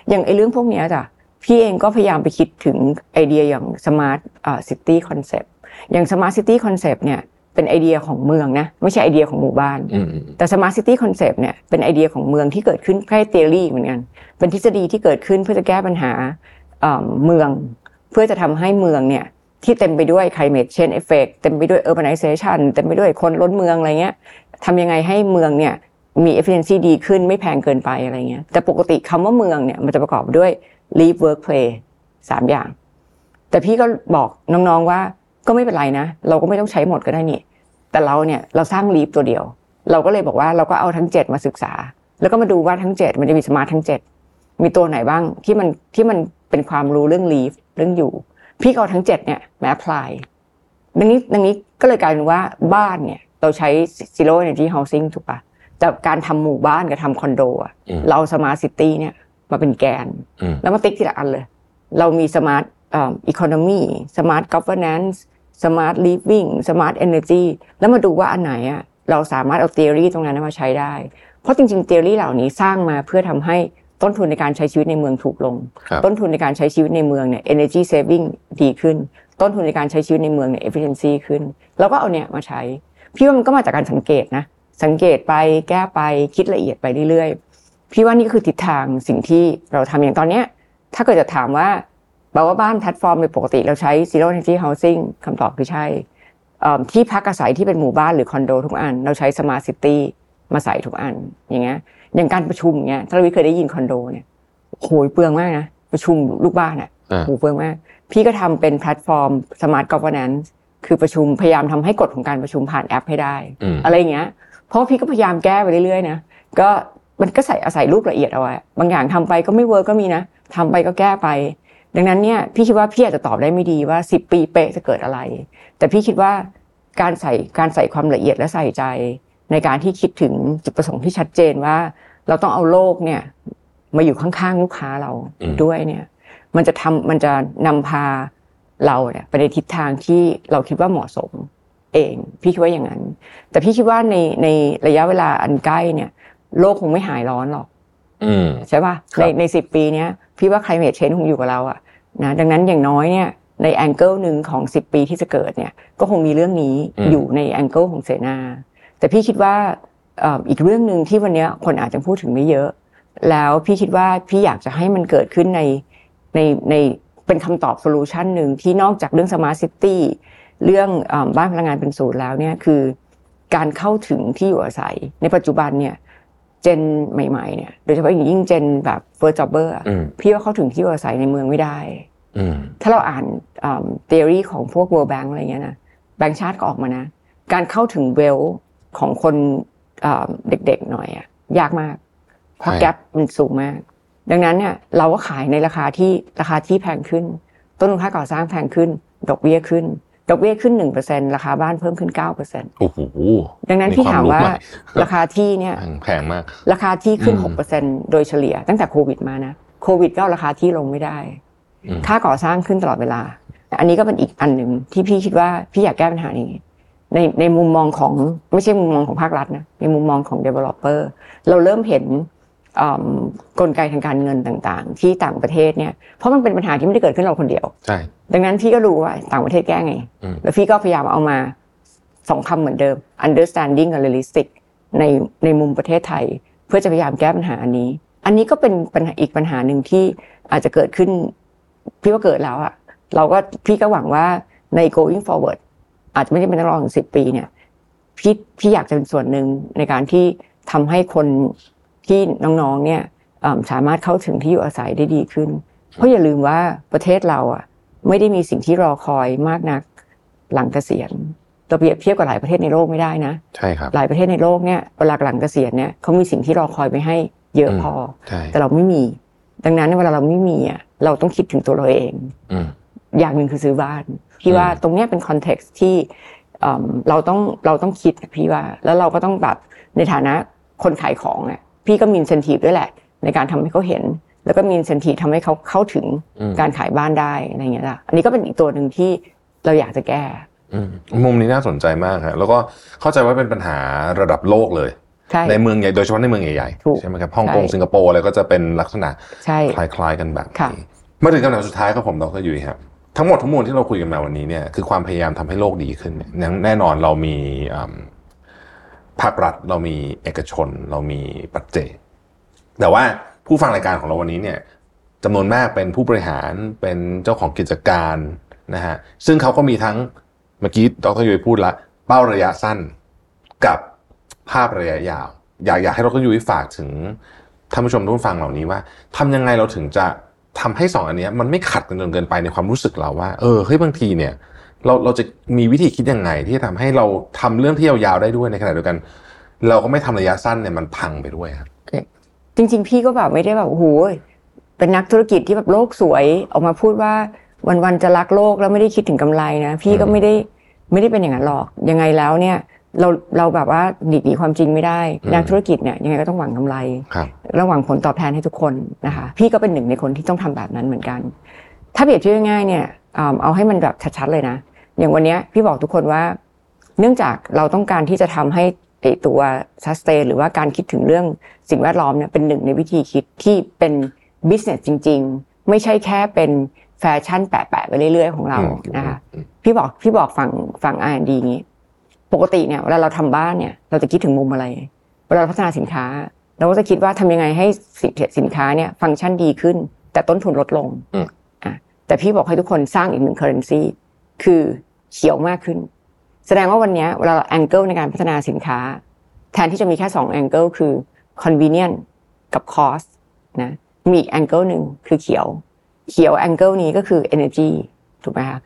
อย่างไอ้เรื่องพวกเนี้ยจ้ะพี่เองก็พยายามไปคิดถึงไอเดียอย่าง smart city concept อย่าง smart city concept เนี่ย เป็นไอเดียของเมืองนะไม่ใช่ไอเดียของหมู่บ้านอืมอืมแต่ Smart City Concept เนี่ยเป็นไอเดียของเมืองที่เกิดขึ้นแค่ theory เหมือนกัน เป็นทฤษฎีที่เกิดขึ้นเพื่อจะแก้ปัญหาเอ่อเมือง เพื่อจะทำให้เมืองเนี่ยที่เต็มไปด้วย climate change effect เต็มไปด้วย urbanization เต็มไปด้วยคนล้นเมืองอะไรเงี้ยทำยังไงให้เมืองเนี่ยมี efficiency ดีขึ้นไม่แพงเกินไปอะไรเงี้ยแต่ปกติคำว่าเมืองเนี่ยมันจะประกอบด้วย live work play สามอย่าง แต่พี่ก็บอกน้องๆว่า ก็ไม่เป็นไรนะ เราก็ไม่ต้องใช้หมดก็ได้นี่ แต่เราเนี่ยเราสร้างลีฟตัวเดียว เราก็เลยบอกว่าเราก็เอาทั้งเจ็ดมาศึกษา แล้วก็มาดูว่าทั้งเจ็ดมันจะมีสมาร์ททั้งเจ็ดมีตัวไหนบ้างที่มันที่มันเป็นความรู้เรื่องลีฟเรื่องอยู่ พี่ก็เอาทั้งเจ็ดเนี่ยมา apply ดังนี้ดังนี้ก็เลยกลายเป็นว่าบ้านเนี่ยเราใช้ zero energy housing ถูกปะแต่การทำหมู่บ้านกับทำคอนโดอะอืมเรา smart city เนี่ยมาเป็นแกนอืมแล้วมาติ๊กทีละอันเลย เรามี smart economy smart governance smart living smart energy แล้วมาดูว่าอันไหนอะเราสามารถเอา theory ตรงนั้นมาใช้ได้ เพราะจริงๆ theory เหล่านี้สร้างมาเพื่อทำให้ต้นทุนในการใช้ชีวิตในเมืองถูกลงครับต้นทุนในการใช้ชีวิตในเมืองเนี่ย energy saving ดีขึ้น ต้นทุนในการใช้ชีวิตในเมืองเนี่ย efficiency ขึ้นเราก็เอาเนี่ยมาใช้ พี่ว่ามันก็มาจากการสังเกตนะ สังเกตไปแก้ไปคิดละเอียดไปเรื่อยๆ พี่ว่านี่ก็คือทิศทางสิ่งที่เราทำอย่างตอนเนี้ย ถ้าเกิดจะถามว่า แปลว่าบ้านแพลตฟอร์มในปกติเราใช้ zero energy housing คำตอบคือใช่เอิ่มที่พักอาศัยที่เป็นหมู่บ้านหรือคอนโดทุกอัน เราใช้ smart city มาใส่ทุกอัน อย่างเงี้ย อย่างการประชุมเงี้ยถ้าเราเคยได้ยินคอนโดเนี่ยโหยเปลืองมากนะประชุมลูกบ้านอะอ่าโหเปลืองมาก พี่ก็ทำเป็นแพลตฟอร์ม smart governance คือประชุมพยายามทำให้กฎของการประชุมผ่านแอปให้ได้อืมอะไรอย่างเงี้ย เพราะพี่ก็พยายามแก้ไปเรื่อยๆนะก็มันก็ใส่อาศัยรูปละเอียดเอาไว้บางอย่างทำไปก็ไม่ work ก็มีนะทำไปก็แก้ไป ดังนั้นเนี่ยพี่คิดว่าพี่อาจจะตอบได้ไม่ดีว่า 10 ปีเป๊ะจะเกิดอะไร แต่พี่คิดว่าการใส่การใส่ความละเอียดและใส่ใจ ในการที่คิดถึงจุดประสงค์ที่ชัดเจนว่า เราต้องเอาโลกเนี่ย มาอยู่ข้างๆลูกค้าเราอืมด้วยเนี่ย มันจะทำมันจะนำพาเราเนี่ยไปในทิศทางที่เราคิดว่าเหมาะสมเอง พี่คิดว่าอย่างนั้น แต่พี่คิดว่าในในระยะเวลาอันใกล้เนี่ย โลกคงไม่หายร้อนหรอกอืมใช่ป่ะครับในในสิบปีเนี้ยพี่ว่า climate change คงอยู่กับเราอะ นะดังนั้นอย่างน้อยเนี่ยในแองเกิลหนึ่งของสิบปีที่จะเกิดเนี่ยก็คงมีเรื่องนี้อยู่ใน angle ของเสนา แต่พี่คิดว่าเอ่ออีกเรื่องหนึ่งที่วันเนี้ยคนอาจจะพูดถึงไม่เยอะ แล้วพี่คิดว่าพี่อยากจะให้มันเกิดขึ้นในในในเป็นคำตอบ solution หนึ่งที่นอกจากเรื่อง smart city เรื่องเออบ้านพลังงานเป็นศูนย์แล้วเนี่ยคือการเข้าถึงที่อยู่อาศัยในปัจจุบันเนี่ย gen ใหม่ๆเนี่ยโดยเฉพาะอย่างยิ่ง gen แบบ first jobber อะอืมพี่ว่าเข้าถึงที่อยู่อาศัยในเมืองไม่ได้อืมถ้าเราอ่านเทอรี่ของพวก World Bank อะไรเงี้ยนะแบงก์ชาติก็ออกมานะ การเข้าถึงเวลของคนเอ่อเด็กๆหน่อยอะยากมาก เพราะใช่แกลบมันสูงมาก ดังนั้นเนี่ยเราก็ขายในราคาที่ราคาที่แพงขึ้น ต้นทุนค่าก่อสร้างแพงขึ้น ดอกเบี้ยขึ้น ดอกเบี้ยขึ้นหนึ่งเปอร์เซ็นราคาบ้านเพิ่มขึ้นเก้าเปอร์เซ็นโอ้โหดังนั้นพี่ถามว่ามีความรู้ใหม่ราคาที่เนี่ยแพงแพงมาก ราคาที่ขึ้นอืมหกเปอร์เซ็นโดยเฉลี่ยตั้งแต่โควิดมานะโควิดก็เอาราคาที่ลงไม่ได้อืมค่าก่อสร้างขึ้นตลอดเวลา อันนี้ก็เป็นอีกอันหนึ่งที่พี่คิดว่าพี่อยากแก้ปัญหานี้ในในมุมมองของไม่ใช่มุมมองของภาครัฐนะในมุมมองของ developer เราเริ่มเห็นอืม กลไกทางการเงินต่างๆ ที่ต่างประเทศเนี่ยเพราะมันเป็นปัญหาที่ไม่ได้เกิดขึ้นเราคนเดียวใช่ดังนั้นพี่ก็รู้ว่าต่างประเทศแก้ไงอืมแล้วพี่ก็พยายามเอามาสองคำเหมือนเดิม understanding กับ realistic ในในมุมประเทศไทย เพื่อจะพยายามแก้ปัญหาอันนี้ อันนี้ก็เป็นปัญหาอีกปัญหาหนึ่งที่อาจจะเกิดขึ้น พี่ว่าเกิดแล้วอะเราก็พี่ก็หวังว่าใน going forward อาจจะไม่ได้เป็นต้องรอถึงสิบปีเนี่ยพี่พี่อยากจะเป็นส่วนหนึ่งในการที่ทำให้คน ที่น้องๆเนี่ยอ่าสามารถเข้าถึงที่อยู่อาศัยได้ดีขึ้น เพราะอย่าลืมว่าประเทศเราอะไม่ได้มีสิ่งที่รอคอยมากนักหลังเกษียณเราเปรียบเทียบกับหลายประเทศในโลกไม่ได้นะใช่ครับหลายประเทศในโลกเนี่ยเวลาหลังเกษียณเนี่ยเขามีสิ่งที่รอคอยไปให้เยอะอืมพอใช่แต่เราไม่มี ดังนั้นเวลาเราไม่มีอะเราต้องคิดถึงตัวเราเองอืมอย่างหนึ่งคือซื้อบ้านพี่อืมว่าตรงเนี้ยเป็นคอนเท็กซ์ที่เอิ่มเราต้องเราต้องคิดอะพี่ว่า แล้วเราก็ต้องแบบในฐานะคนขายของอะ พี่ก็มี incentive ด้วยแหละ ในการทำให้เขาเห็น แล้วก็มี incentive ทำให้เขาเข้าถึงอืมการขายบ้านได้อะไรอย่างเงี้ยล่ะอันนี้ก็เป็นอีกตัวหนึ่งที่เราอยากจะแก้อืมมุมนี้น่าสนใจมากฮะแล้วก็เข้าใจว่าเป็นปัญหาระดับโลกเลยใช่เมืองใหญ่โดยเฉพาะในเมืองใหญ่ถูกๆใช่ไหมครับฮ่องกงใช่สิงคโปร์อะไรก็จะเป็นลักษณะใช่คล้ายๆกันแบบค่ะนี้มาถึงคำถามสุดท้ายครับผมดรยุ้ยครับทั้งหมดทั้งมวลที่เราคุยกันมาวันนี้เนี่ยคือความพยายามทำให้โลกดีขึ้นเนี่ยแน่แน่นอนเรามีอืม ภาครัฐเรามีเอกชน เรามีปัจเจกแต่ว่าผู้ฟังรายการของเราวันนี้เนี่ยจำนวนมากเป็นผู้บริหารเป็นเจ้าของกิจการนะฮะซึ่งเขาก็มีทั้งเมื่อกี้ดรยุ้ยพูดละเป้าระยะสั้นกับภาพระยะยาว อยากอยากให้ดรยุ้ยฝากถึงท่านผู้ชมทุกฟังเหล่านี้ว่าทำยังไงเราถึงจะทำให้สองอันนี้มันไม่ขัดกันจนเกินไปในความรู้สึกเราว่า เออเฮ้ยบางทีเนี่ย เราเราจะมีวิธีคิดยังไง ที่จะทำให้เราทำเรื่องที่ยาวๆได้ด้วยในขณะเดียวกัน เราก็ไม่ทำระยะสั้นเนี่ยมันพังไปด้วยครับจริง ๆ พี่ก็แบบไม่ได้แบบโอ้โหเป็นนักธุรกิจที่แบบโลกสวย ออกมาพูดว่าวันๆจะรักโลกแล้วไม่ได้คิดถึงกำไรนะ พี่ก็ไม่ได้ไม่ได้เป็นอย่างนั้นหรอกยังไงแล้วเนี่ยเราเราแบบว่าหนีหนีความจริงไม่ได้อืมนักธุรกิจเนี่ยยังไงก็ต้องหวังกำไรครับระหว่างผลตอบแทนให้ทุกคนนะคะพี่ก็เป็นหนึ่งในคนที่ต้องทำแบบนั้นเหมือนกัน ถ้าเปรียบเทียบง่ายๆเนี่ยอ่าเอาให้มันแบบชัดๆเลยนะ อย่างวันเนี้ยพี่บอกทุกคนว่า เนื่องจากเราต้องการที่จะทำให้ไอตัว sustain หรือว่าการคิดถึงเรื่องสิ่งแวดล้อมเนี่ยเป็นหนึ่งในวิธีคิดที่เป็น business จริง ๆ ไม่ใช่แค่เป็นแฟชั่นแปะๆไปเรื่อยๆ ของเราอืมนะคะอืมพี่บอกพี่บอกฝั่งฝั่ง R&D งี้ ปกติเนี่ยเวลาเราทำบ้านเนี่ย เราจะคิดถึงมุมอะไรเวลาเราพัฒนาสินค้า เราก็จะคิดว่าทำยังไงให้สินสินค้าเนี่ย ฟังก์ชันดีขึ้น แต่ต้นทุนลดลงอืมอะแต่พี่บอกให้ทุกคนสร้างอีกหนึ่ง currency คือเขียวมากขึ้น แสดงว่าวันเนี้ยเวลาเรา angle ในการพัฒนาสินค้า แทนที่จะมีแค่สอง angle คือ convenient กับ cost นะมีอีก angle หนึ่งคือเขียว เขียว angle นี้ก็คือ energy ถูกไหมคะ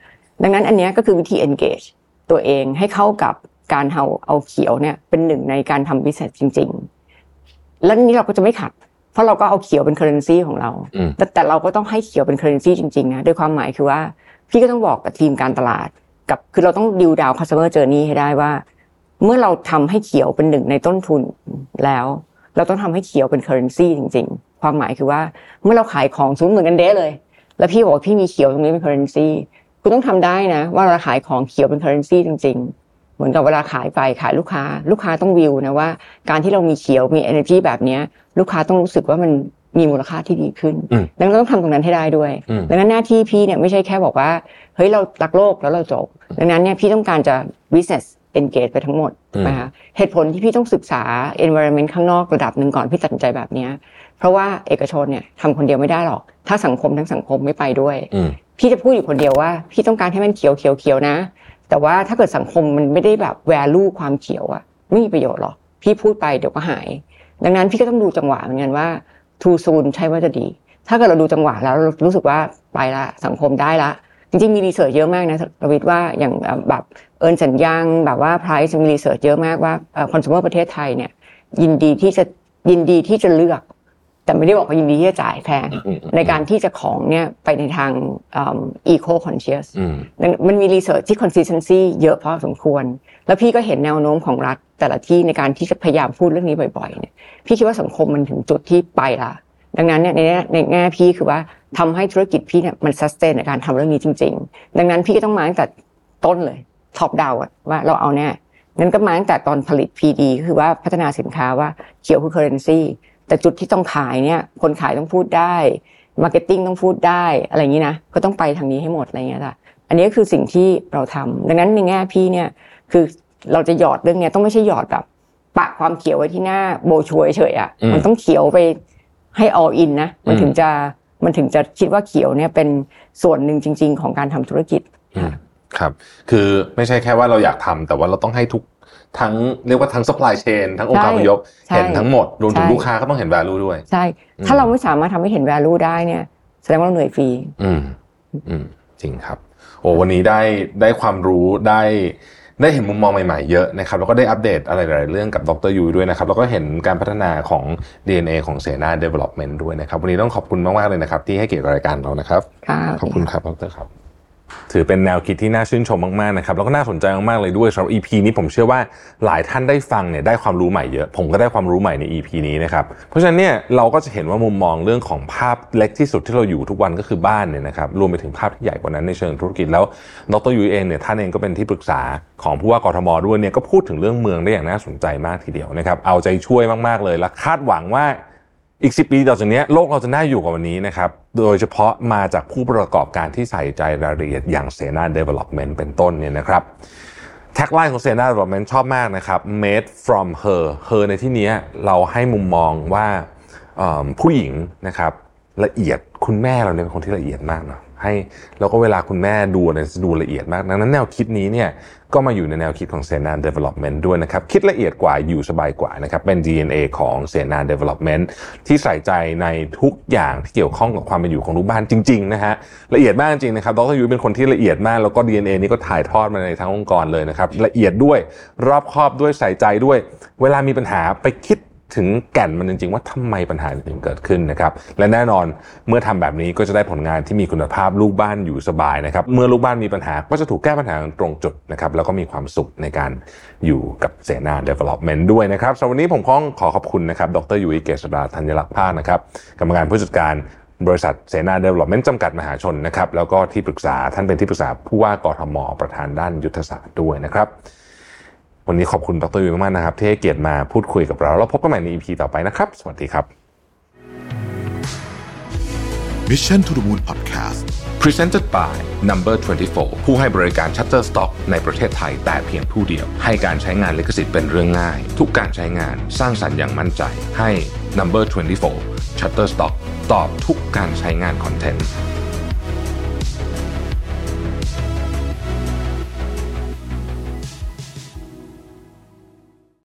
ดังนั้นอันเนี้ยก็คือวิธี engage ตัวเองให้เข้ากับการเอาเอาเขียวเนี่ยเป็นหนึ่งในการทำ business จริง ๆ แล้วนี้เราก็จะไม่ขัด เพราะเราก็เอาเขียวเป็น currency ของเราอืมแต่แต่เราก็ต้องให้เขียวเป็น currency จริงๆนะโดยความหมายคือว่า พี่ก็ต้องบอกกับทีมการตลาด กับคือเราต้องดิวดาว customer journey ให้ได้ว่า เมื่อเราทำให้เขียวเป็นหนึ่งในต้นทุนแล้ว เราต้องทำให้เขียวเป็น currency จริง ๆ ความหมายคือว่าเมื่อเราขายของสมมเหมือนกันเด้เลย แล้วพี่บอกว่าพี่มีเขียวตรงนี้เป็น currency คุณต้องทำได้นะ ว่าเราขายของเขียวเป็น currency จริง ๆเหมือนกับเวลาขายไปขายลูกค้า ลูกค้าต้องวิวนะว่า การที่เรามีเขียวมี energy แบบนี้ลูกค้าต้องรู้สึกว่ามัน มีมูลค่าที่ดีขึ้นอืมดังนั้นเราต้องทำตรงนั้นให้ได้ด้วยอืมดังนั้นหน้าที่พี่เนี่ยไม่ใช่แค่บอกว่าเฮ้ยเรารักโลกแล้วเราจบ ดังนั้นเนี่ยพี่ต้องการจะ business engage ไปทั้งหมดนะคะเหตุผลที่พี่ต้องศึกษา environment ข้างนอกระดับหนึ่งก่อนพี่ตัดสินใจแบบเนี้ยเพราะว่าเอกชนเนี่ยทำคนเดียวไม่ได้หรอก ถ้าสังคมทั้งสังคมไม่ไปด้วยอืมพี่จะพูดอยู่คนเดียวว่า พี่ต้องการให้มันเขียวเขียวเขียวนะ แต่ว่าถ้าเกิดสังคมมันไม่ได้แบบ value ความเขียวอะไม่มีประโยชน์หรอกพี่พูดไปเดี๋ยวก็หาย ดังนั้นพี่ก็ต้องดูจังหวะเหมือนกันว่า too soon ใช่ว่าจะดี ถ้าเกิดเราดูจังหวะแล้วเรารู้สึกว่าไปละสังคมได้ละ จริงๆ มีรีเสิร์ชเยอะมากนะรวิทย์ว่าอย่างเอ่อแบบเอินสัญญางแบบว่า price มีรีเสิร์ชเยอะมากว่าคอน sumer ประเทศไทยเนี่ยยินดีที่จะยินดีที่จะเลือก แต่ไม่ได้บอกว่ายินดีที่จะจ่ายแพงอืมอืมในการที่จะของเนี่ยไปในทาง eco conscious อืมมันมี research ที่ consistency เยอะพอสมควร แล้วพี่ก็เห็นแนวโน้มของรัฐ แต่ละที่ในการที่จะพยายามพูดเรื่องนี้บ่อยๆเนี่ยพี่คิดว่าสังคมมันถึงจุดที่ไปละดังนั้นเนี่ยในแง่ในแง่พี่คือว่าทำให้ธุรกิจพี่เนี่ยมัน sustain ในการทำเรื่องนี้จริง ๆ ดังนั้นพี่ก็ต้องมาตั้งแต่ต้นเลย top down ว่าเราเอาแน่งั้นก็มาตั้งแต่ตอนผลิต PD ก็คือว่าพัฒนาสินค้าว่าเขียวคือ currency แต่จุดที่ต้องขายเนี่ยคนขายต้องพูดได้ marketing ต้องพูดได้อะไรอย่างนี้นะก็ต้องไปทางนี้ให้หมดอะไรอย่างเงี้ยค่ะอันนี้ก็คือสิ่งที่เราทำดังนั้นในแง่พี่เนี่ยคือ เราจะหยอดเรื่องเนี้ยต้องไม่ใช่หยอดแบบปะความเขียวไว้ที่หน้าโบชัวเฉยๆอะอืมมันต้องเขียวไปให้ all in นะมันถึงจะมันถึงจะคิดว่าเขียวเนี่ยเป็นส่วนหนึ่งจริง ๆ ของการทำธุรกิจอืมครับ คือไม่ใช่แค่ว่าเราอยากทำแต่ว่าเราต้องให้ทุกทั้งเรียกว่าทั้ง supply chain ทั้งองค์การใช่พยพใช่เห็นทั้งหมดรวมถึงใช่ลูกค้าก็ต้องเห็น value ด้วยใช่ถ้าเราไม่สามารถทำให้เห็น value ได้เนี่ย แสดงว่าเราเหนื่อยฟรีอืมอืมจริงครับ โอ้วันนี้ได้ได้ความรู้ได้ ได้เห็นมุมมองใหม่ๆเยอะนะครับแล้วก็ได้อัปเดตอะไรหลายๆเรื่องกับดรยูด้วยนะครับแล้วก็เห็นการพัฒนาของ DNA ของเสนา Development ด้วยนะครับ วันนี้ต้องขอบคุณมากๆเลยนะครับ ที่ให้เกียรติกับรายการเรานะครับค่ะขอบคุณครับดรครับ ถือเป็นแนวคิดที่น่าชื่นชมมากๆนะครับแล้วก็น่าสนใจมากๆเลยด้วยสำหรับ EP นี้ผมเชื่อว่าหลายท่านได้ฟังเนี่ยได้ความรู้ใหม่เยอะ ผมก็ได้ความรู้ใหม่ใน EP นี้นะครับเพราะฉะนั้นเนี่ยเราก็จะเห็นว่ามุมมองเรื่องของภาพเล็กที่สุดที่เราอยู่ทุกวันก็คือบ้านเนี่ยนะครับรวมไปถึงภาพที่ใหญ่กว่านั้นในเชิงธุรกิจแล้วดรยูเองเนี่ยท่านเองก็เป็นที่ปรึกษาของผู้ว่ากทมด้วยเนี่ยก็พูดถึงเรื่องเมืองได้อย่างน่าสนใจมากทีเดียวนะครับเอาใจช่วยมากๆเลยและคาดหวังว่า อีก 10 ปีต่อจากนี้โลกเราจะน่าอยู่กว่าวันนี้นะครับ โดยเฉพาะมาจากผู้ประกอบการที่ใส่ใจรายละเอียดอย่างเสนา Development เป็นต้นเนี่ยนะครับ tagline ของเสนา Development ชอบมากนะครับ made from her her ในที่นี้เราให้มุมมองว่าผู้หญิงนะครับละเอียดคุณแม่เราเนี่ยเป็นคนที่ละเอียดมากเนาะ ให้แล้วก็เวลาคุณแม่ดูเนี่ยจะดูละเอียดมาก ดังนั้นแนวคิดนี้เนี่ยก็มาอยู่ในแนวคิดของเซนา Development ด้วยนะครับ คิดละเอียดกว่าอยู่สบายกว่านะครับ เป็น DNA ของเซนา Development ที่ใส่ใจในทุกอย่างที่เกี่ยวข้องกับความเป็นอยู่ของลูกบ้านจริงๆนะฮะละเอียดมากจริงนะครับดรยุ้ยเป็นคนที่ละเอียดมาก แล้วก็ DNA นี้ก็ถ่ายทอดมาในทั้งองค์กรเลยนะครับละเอียดด้วยรอบคอบด้วยใส่ใจด้วย เวลามีปัญหาไปคิด ถึงแก่นมันจริง ๆ ว่าทำไมปัญหาถึงเกิดขึ้นนะครับ และแน่นอนเมื่อทำแบบนี้ก็จะได้ผลงานที่มีคุณภาพลูกบ้านอยู่สบายนะครับ เมื่อลูกบ้านมีปัญหาก็จะถูกแก้ปัญหาตรงจุดนะครับแล้วก็มีความสุขในการอยู่กับเสนา Development ด้วยนะครับสำหรับวันนี้ผมของขอขอบคุณนะครับ ดรยุ้ยเกษดาธัญลักษณ์ภาคนะครับกรรมการผู้จัดการบริษัทเสนา Development จำกัดมหาชนนะครับแล้วก็ที่ปรึกษาท่านเป็นที่ปรึกษาผู้ว่ากทมประธานด้านยุทธศาสตร์ด้วยนะครับ วันนี้ขอบคุณดรยูมากๆนะครับ ที่ให้เกียรติมาพูดคุยกับเรา แล้วพบกันใหม่ใน EP ต่อไปนะครับ สวัสดีครับ Mission to the Moon Podcast Presented by Number 24 ผู้ให้บริการ Shutterstock ในประเทศไทยแต่เพียงผู้เดียว ให้การใช้งานลิขสิทธิ์เป็นเรื่องง่าย ทุกการใช้งานสร้างสรรค์อย่างมั่นใจ ให้ Number 24 Shutterstock ตอบทุกการใช้งานคอนเทนต์